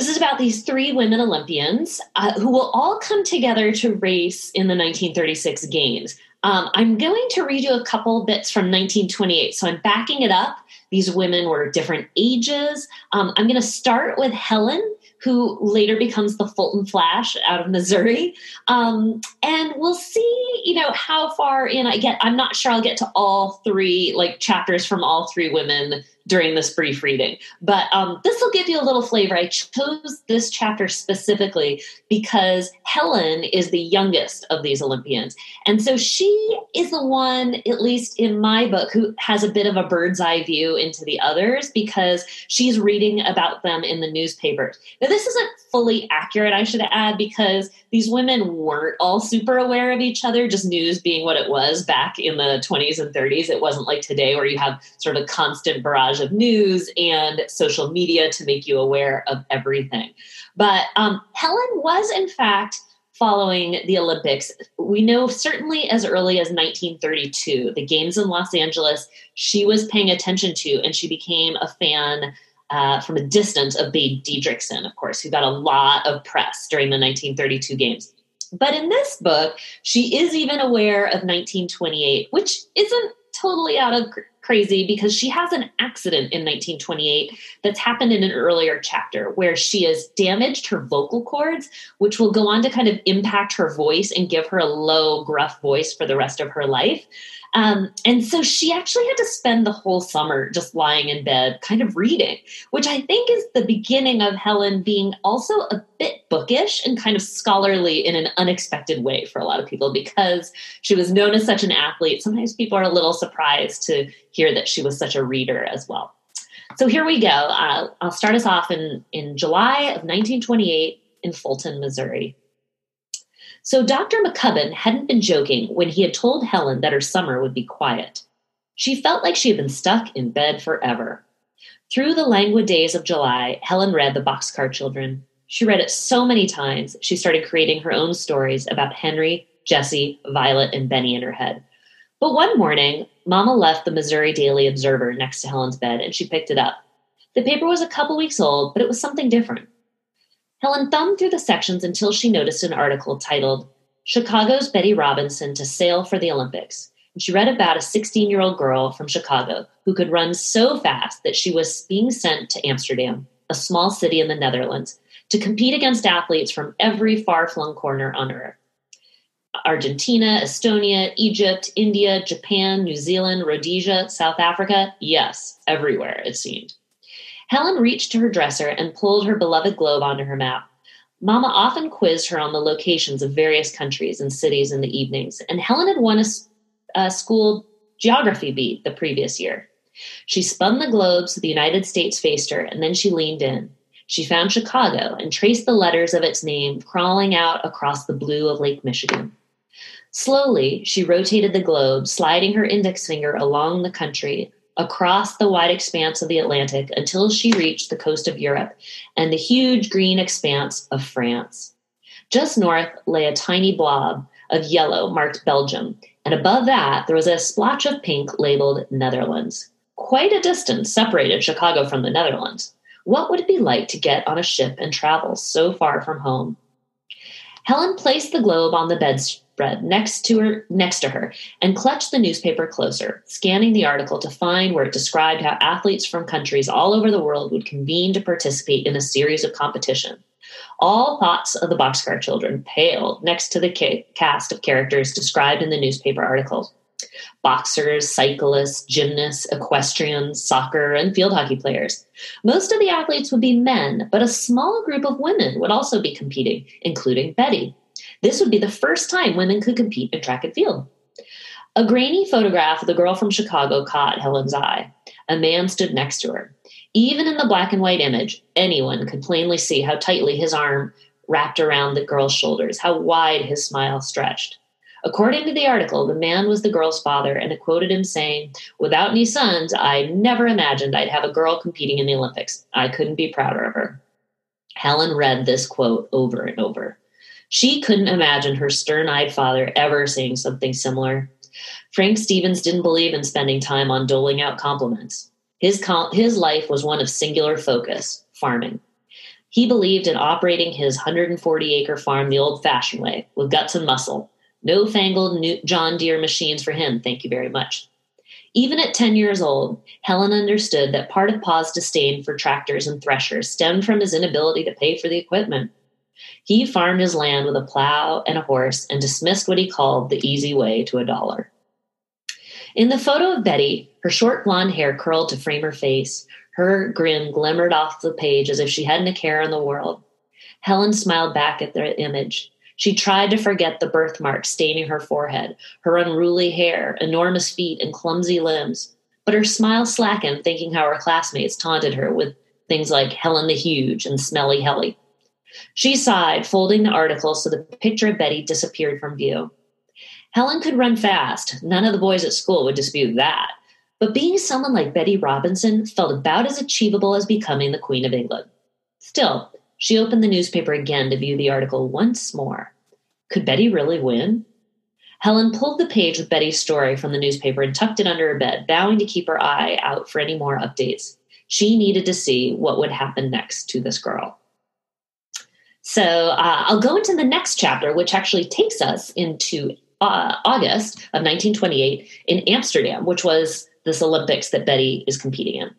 [SPEAKER 2] this is about these three women Olympians uh, who will all come together to race in the 1936 Games. Um, I'm going to read you a couple bits from 1928. So I'm backing it up. These women were different ages. Um, I'm going to start with Helen, who later becomes the Fulton Flash out of Missouri. Um, and we'll see, you know, how far in I get. I'm not sure I'll get to all three, like chapters from all three women during this brief reading. But um, this will give you a little flavor. I chose this chapter specifically because Helen is the youngest of these Olympians. And so she is the one, at least in my book, who has a bit of a bird's eye view into the others because she's reading about them in the newspapers. Now, this isn't fully accurate, I should add, because these women weren't all super aware of each other, just news being what it was back in the 20s and 30s. It wasn't like today where you have sort of a constant barrage of news and social media to make you aware of everything. But um, Helen was, in fact, following the Olympics. We know certainly as early as 1932, the games in Los Angeles, she was paying attention to, and she became a fan uh, from a distance of Babe Didrikson, of course, who got a lot of press during the 1932 games. But in this book, she is even aware of 1928, which isn't totally out of crazy because she has an accident in 1928 that's happened in an earlier chapter where she has damaged her vocal cords, which will go on to kind of impact her voice and give her a low, gruff voice for the rest of her life. Um, and so she actually had to spend the whole summer just lying in bed, kind of reading, which I think is the beginning of Helen being also a bit bookish and kind of scholarly in an unexpected way for a lot of people because she was known as such an athlete. Sometimes people are a little surprised to hear that she was such a reader as well. So here we go. Uh, I'll start us off in, in July of 1928 in Fulton, Missouri. So Dr. McCubbin hadn't been joking when he had told Helen that her summer would be quiet. She felt like she had been stuck in bed forever. Through the languid days of July, Helen read The Boxcar Children. She read it so many times, she started creating her own stories about Henry, Jesse, Violet, and Benny in her head. But one morning, Mama left the Missouri Daily Observer next to Helen's bed and she picked it up. The paper was a couple weeks old, but it was something different. Helen thumbed through the sections until she noticed an article titled Chicago's Betty Robinson to Sail for the Olympics. And she read about a 16 year old girl from Chicago who could run so fast that she was being sent to Amsterdam, a small city in the Netherlands, to compete against athletes from every far flung corner on earth. Argentina, Estonia, Egypt, India, Japan, New Zealand, Rhodesia, South Africa yes, everywhere, it seemed. Helen reached to her dresser and pulled her beloved globe onto her map. Mama often quizzed her on the locations of various countries and cities in the evenings, and Helen had won a, a school geography beat the previous year. She spun the globe so the United States faced her, and then she leaned in. She found Chicago and traced the letters of its name crawling out across the blue of Lake Michigan. Slowly, she rotated the globe, sliding her index finger along the country across the wide expanse of the Atlantic until she reached the coast of Europe and the huge green expanse of France. Just north lay a tiny blob of yellow marked Belgium, and above that there was a splotch of pink labeled Netherlands. Quite a distance separated Chicago from the Netherlands. What would it be like to get on a ship and travel so far from home? Helen placed the globe on the bedspread next to her next to her and clutched the newspaper closer, scanning the article to find where it described how athletes from countries all over the world would convene to participate in a series of competition. All thoughts of the Boxcar Children paled next to the ca- cast of characters described in the newspaper article. boxers, cyclists, gymnasts, equestrians, soccer, and field hockey players. Most of the athletes would be men, but a small group of women would also be competing, including Betty. This would be the first time women could compete in track and field. A grainy photograph of the girl from Chicago caught Helen's eye. A man stood next to her. Even in the black and white image, anyone could plainly see how tightly his arm wrapped around the girl's shoulders, how wide his smile stretched. According to the article, the man was the girl's father, and it quoted him saying, Without any sons, I never imagined I'd have a girl competing in the Olympics. I couldn't be prouder of her. Helen read this quote over and over. She couldn't imagine her stern eyed father ever saying something similar. Frank Stephens didn't believe in spending time on doling out compliments. His, com- his life was one of singular focus farming. He believed in operating his 140 acre farm the old fashioned way, with guts and muscle no fangled John Deere machines for him, thank you very much. Even at 10 years old, Helen understood that part of Pa's disdain for tractors and threshers stemmed from his inability to pay for the equipment. He farmed his land with a plow and a horse and dismissed what he called the easy way to a dollar. In the photo of Betty, her short blonde hair curled to frame her face, her grin glimmered off the page as if she hadn't a care in the world. Helen smiled back at the image. She tried to forget the birthmark staining her forehead, her unruly hair, enormous feet, and clumsy limbs. But her smile slackened, thinking how her classmates taunted her with things like Helen the Huge and Smelly Helly. She sighed, folding the article so the picture of Betty disappeared from view. Helen could run fast. None of the boys at school would dispute that. But being someone like Betty Robinson felt about as achievable as becoming the Queen of England. Still, she opened the newspaper again to view the article once more. Could Betty really win? Helen pulled the page with Betty's story from the newspaper and tucked it under her bed, vowing to keep her eye out for any more updates. She needed to see what would happen next to this girl. So uh, I'll go into the next chapter, which actually takes us into uh, August of 1928 in Amsterdam, which was this Olympics that Betty is competing in.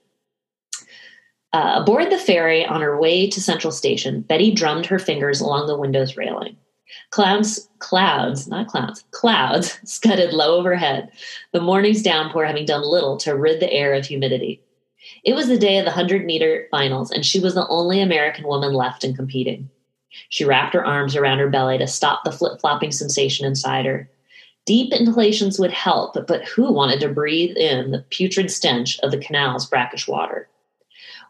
[SPEAKER 2] Uh, aboard the ferry on her way to Central Station, Betty drummed her fingers along the window's railing. Clouds, clouds, not clouds, clouds scudded low overhead, the morning's downpour having done little to rid the air of humidity. It was the day of the 100 meter finals, and she was the only American woman left in competing. She wrapped her arms around her belly to stop the flip flopping sensation inside her. Deep inhalations would help, but who wanted to breathe in the putrid stench of the canal's brackish water?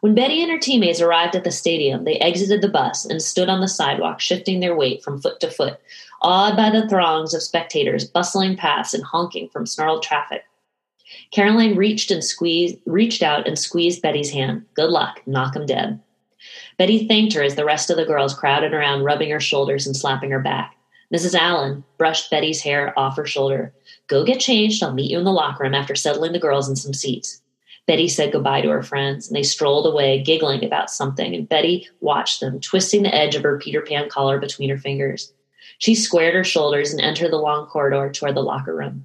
[SPEAKER 2] When Betty and her teammates arrived at the stadium, they exited the bus and stood on the sidewalk, shifting their weight from foot to foot, awed by the throngs of spectators bustling past and honking from snarled traffic. Caroline reached and squeezed, reached out and squeezed Betty's hand. Good luck, knock 'em dead. Betty thanked her as the rest of the girls crowded around, rubbing her shoulders and slapping her back. Mrs. Allen brushed Betty's hair off her shoulder. Go get changed. I'll meet you in the locker room after settling the girls in some seats. Betty said goodbye to her friends, and they strolled away, giggling about something, and Betty watched them, twisting the edge of her Peter Pan collar between her fingers. She squared her shoulders and entered the long corridor toward the locker room.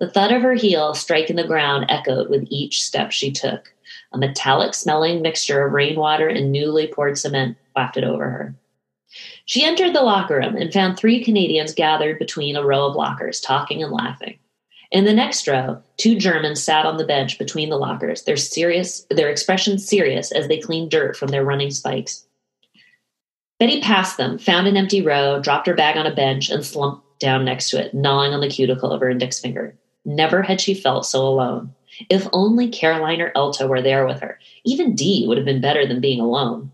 [SPEAKER 2] The thud of her heel striking the ground echoed with each step she took. A metallic smelling mixture of rainwater and newly poured cement wafted over her. She entered the locker room and found three Canadians gathered between a row of lockers, talking and laughing. In the next row, two Germans sat on the bench between the lockers, their serious their expressions serious as they cleaned dirt from their running spikes. Betty passed them, found an empty row, dropped her bag on a bench, and slumped down next to it, gnawing on the cuticle of her index finger. Never had she felt so alone. If only Caroline or Elta were there with her. Even Dee would have been better than being alone.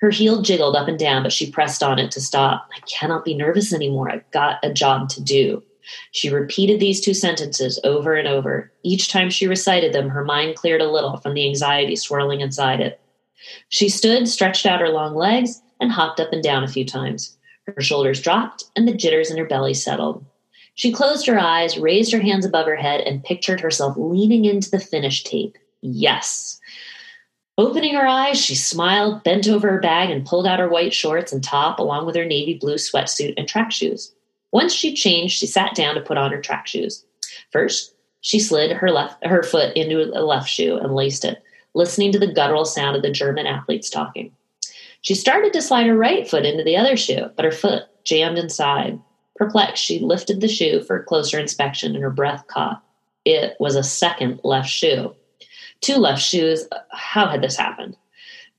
[SPEAKER 2] Her heel jiggled up and down, but she pressed on it to stop. I cannot be nervous anymore. I've got a job to do. She repeated these two sentences over and over. Each time she recited them, her mind cleared a little from the anxiety swirling inside it. She stood, stretched out her long legs, and hopped up and down a few times. Her shoulders dropped, and the jitters in her belly settled. She closed her eyes, raised her hands above her head, and pictured herself leaning into the finish tape. Yes. Opening her eyes, she smiled, bent over her bag, and pulled out her white shorts and top, along with her navy blue sweatsuit and track shoes. Once she changed, she sat down to put on her track shoes. First, she slid her left her foot into a left shoe and laced it, listening to the guttural sound of the German athletes talking. She started to slide her right foot into the other shoe, but her foot jammed inside. Perplexed, she lifted the shoe for closer inspection and her breath caught. It was a second left shoe. Two left shoes. How had this happened?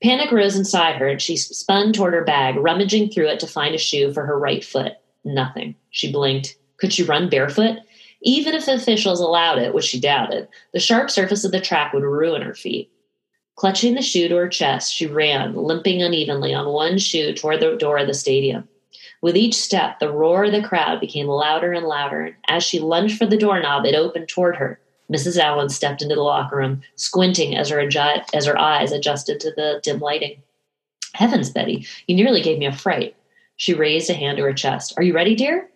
[SPEAKER 2] Panic rose inside her and she spun toward her bag, rummaging through it to find a shoe for her right foot. Nothing. She blinked. Could she run barefoot? Even if officials allowed it, which she doubted, the sharp surface of the track would ruin her feet. Clutching the shoe to her chest, she ran, limping unevenly on one shoe toward the door of the stadium. With each step, the roar of the crowd became louder and louder. As she lunged for the doorknob, it opened toward her. Mrs. Allen stepped into the locker room, squinting as her, adju- as her eyes adjusted to the dim lighting. Heavens, Betty, you nearly gave me a fright. She raised a hand to her chest. Are you ready, dear?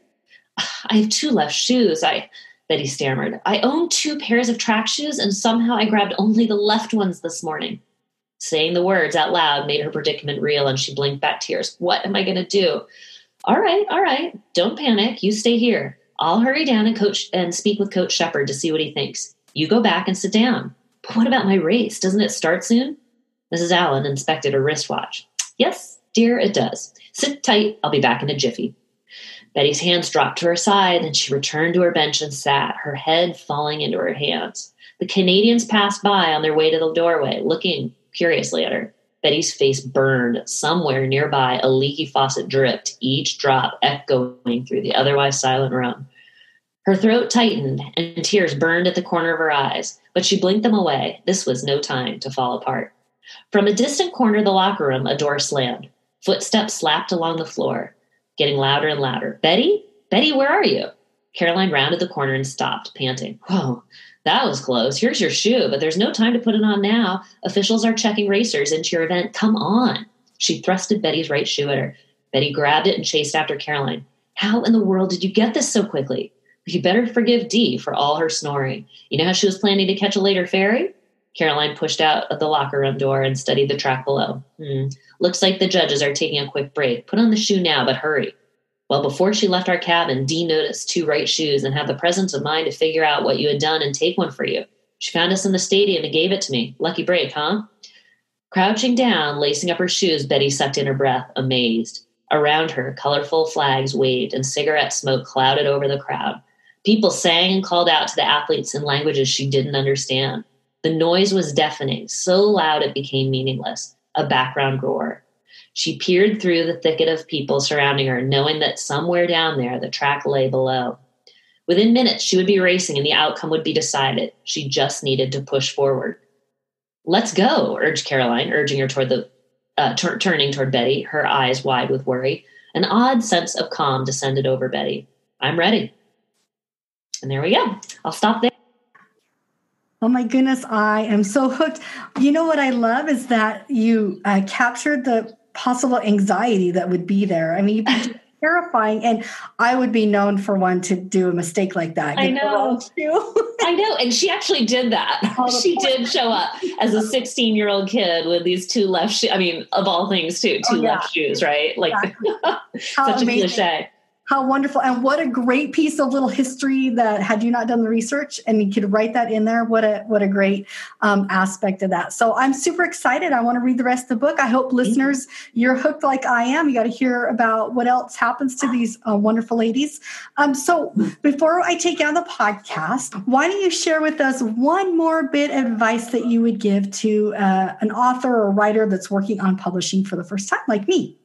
[SPEAKER 2] I have two left shoes. I Betty stammered. I own two pairs of track shoes, and somehow I grabbed only the left ones this morning. Saying the words out loud made her predicament real, and she blinked back tears. What am I going to do? All right, all right. Don't panic. You stay here. I'll hurry down and coach and speak with Coach Shepard to see what he thinks. You go back and sit down. But what about my race? Doesn't it start soon? Mrs. Allen inspected her wristwatch. Yes, dear, it does. Sit tight. I'll be back in a jiffy. Betty's hands dropped to her side, and she returned to her bench and sat, her head falling into her hands. The Canadians passed by on their way to the doorway, looking curiously at her. Betty's face burned. Somewhere nearby, a leaky faucet dripped, each drop echoing through the otherwise silent room. Her throat tightened, and tears burned at the corner of her eyes, but she blinked them away. This was no time to fall apart. From a distant corner of the locker room, a door slammed. Footsteps slapped along the floor, getting louder and louder. Betty? Betty, where are you? Caroline rounded the corner and stopped, panting. Whoa, that was close. Here's your shoe, but there's no time to put it on now. Officials are checking racers into your event. Come on. She thrusted Betty's right shoe at her. Betty grabbed it and chased after Caroline. How in the world did you get this so quickly? You better forgive Dee for all her snoring. You know how she was planning to catch a later ferry? Caroline pushed out of the locker room door and studied the track below. Hmm. Looks like the judges are taking a quick break. Put on the shoe now, but hurry. Well, before she left our cabin, Dee noticed two right shoes and had the presence of mind to figure out what you had done and take one for you. She found us in the stadium and gave it to me. Lucky break, huh? Crouching down, lacing up her shoes, Betty sucked in her breath, amazed. Around her, colorful flags waved and cigarette smoke clouded over the crowd. People sang and called out to the athletes in languages she didn't understand. The noise was deafening, so loud it became meaningless, a background roar. She peered through the thicket of people surrounding her, knowing that somewhere down there the track lay below. Within minutes, she would be racing and the outcome would be decided. She just needed to push forward. Let's go, urged Caroline, urging her toward the uh, t- turning toward Betty, her eyes wide with worry. An odd sense of calm descended over Betty. I'm ready. And there we go. I'll stop there.
[SPEAKER 1] Oh my goodness, I am so hooked. You know what I love is that you uh, captured the possible anxiety that would be there. I mean, terrifying, and I would be known for one to do a mistake like that.
[SPEAKER 2] I know. I know, and she actually did that. she did show up as a 16 year old kid with these two left shoes. I mean, of all things, too, two oh, yeah. left shoes, right? Like exactly. such amazing. a cliche.
[SPEAKER 1] How wonderful. And what a great piece of little history that had you not done the research and you could write that in there. What a what a great um, aspect of that. So I'm super excited. I want to read the rest of the book. I hope listeners, you're hooked like I am. You got to hear about what else happens to these uh, wonderful ladies. Um, so before I take out the podcast, why don't you share with us one more bit of advice that you would give to uh, an author or writer that's working on publishing for the first time, like me?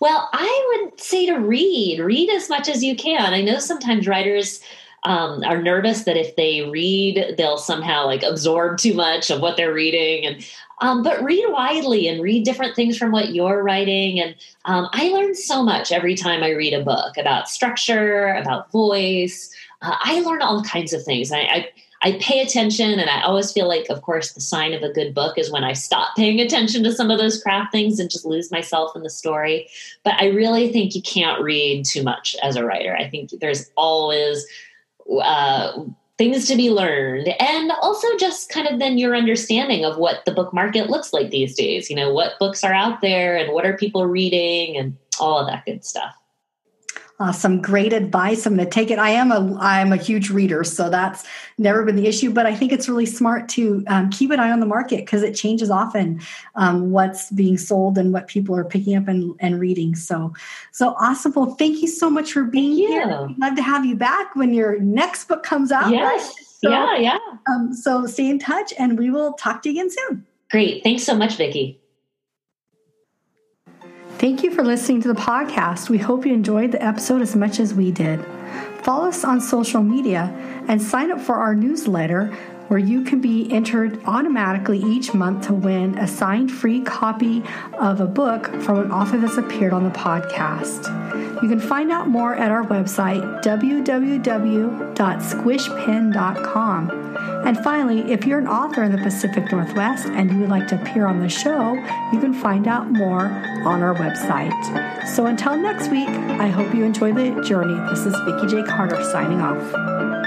[SPEAKER 2] Well, I would say to read, read as much as you can. I know sometimes writers um, are nervous that if they read, they'll somehow like absorb too much of what they're reading. And um, but read widely and read different things from what you're writing. And um, I learn so much every time I read a book about structure, about voice. Uh, I learn all kinds of things. I, I I pay attention, and I always feel like, of course, the sign of a good book is when I stop paying attention to some of those craft things and just lose myself in the story. But I really think you can't read too much as a writer. I think there's always uh, things to be learned, and also just kind of then your understanding of what the book market looks like these days. You know, what books are out there, and what are people reading, and all of that good stuff
[SPEAKER 1] uh, some great advice. I'm going to take it. I am a I'm a huge reader, so that's never been the issue. But I think it's really smart to um, keep an eye on the market because it changes often. Um, what's being sold and what people are picking up and, and reading. So so awesome. Well, thank you so much for being here. I'd love to have you back when your next book comes out.
[SPEAKER 2] Yes. Right? So, yeah. Yeah.
[SPEAKER 1] Um, so stay in touch, and we will talk to you again soon.
[SPEAKER 2] Great. Thanks so much, Vicki.
[SPEAKER 1] Thank you for listening to the podcast. We hope you enjoyed the episode as much as we did. Follow us on social media and sign up for our newsletter where you can be entered automatically each month to win a signed free copy of a book from an author that's appeared on the podcast. You can find out more at our website, www.squishpen.com. And finally, if you're an author in the Pacific Northwest and you would like to appear on the show, you can find out more on our website. So until next week, I hope you enjoy the journey. This is Vicki J. Carter signing off.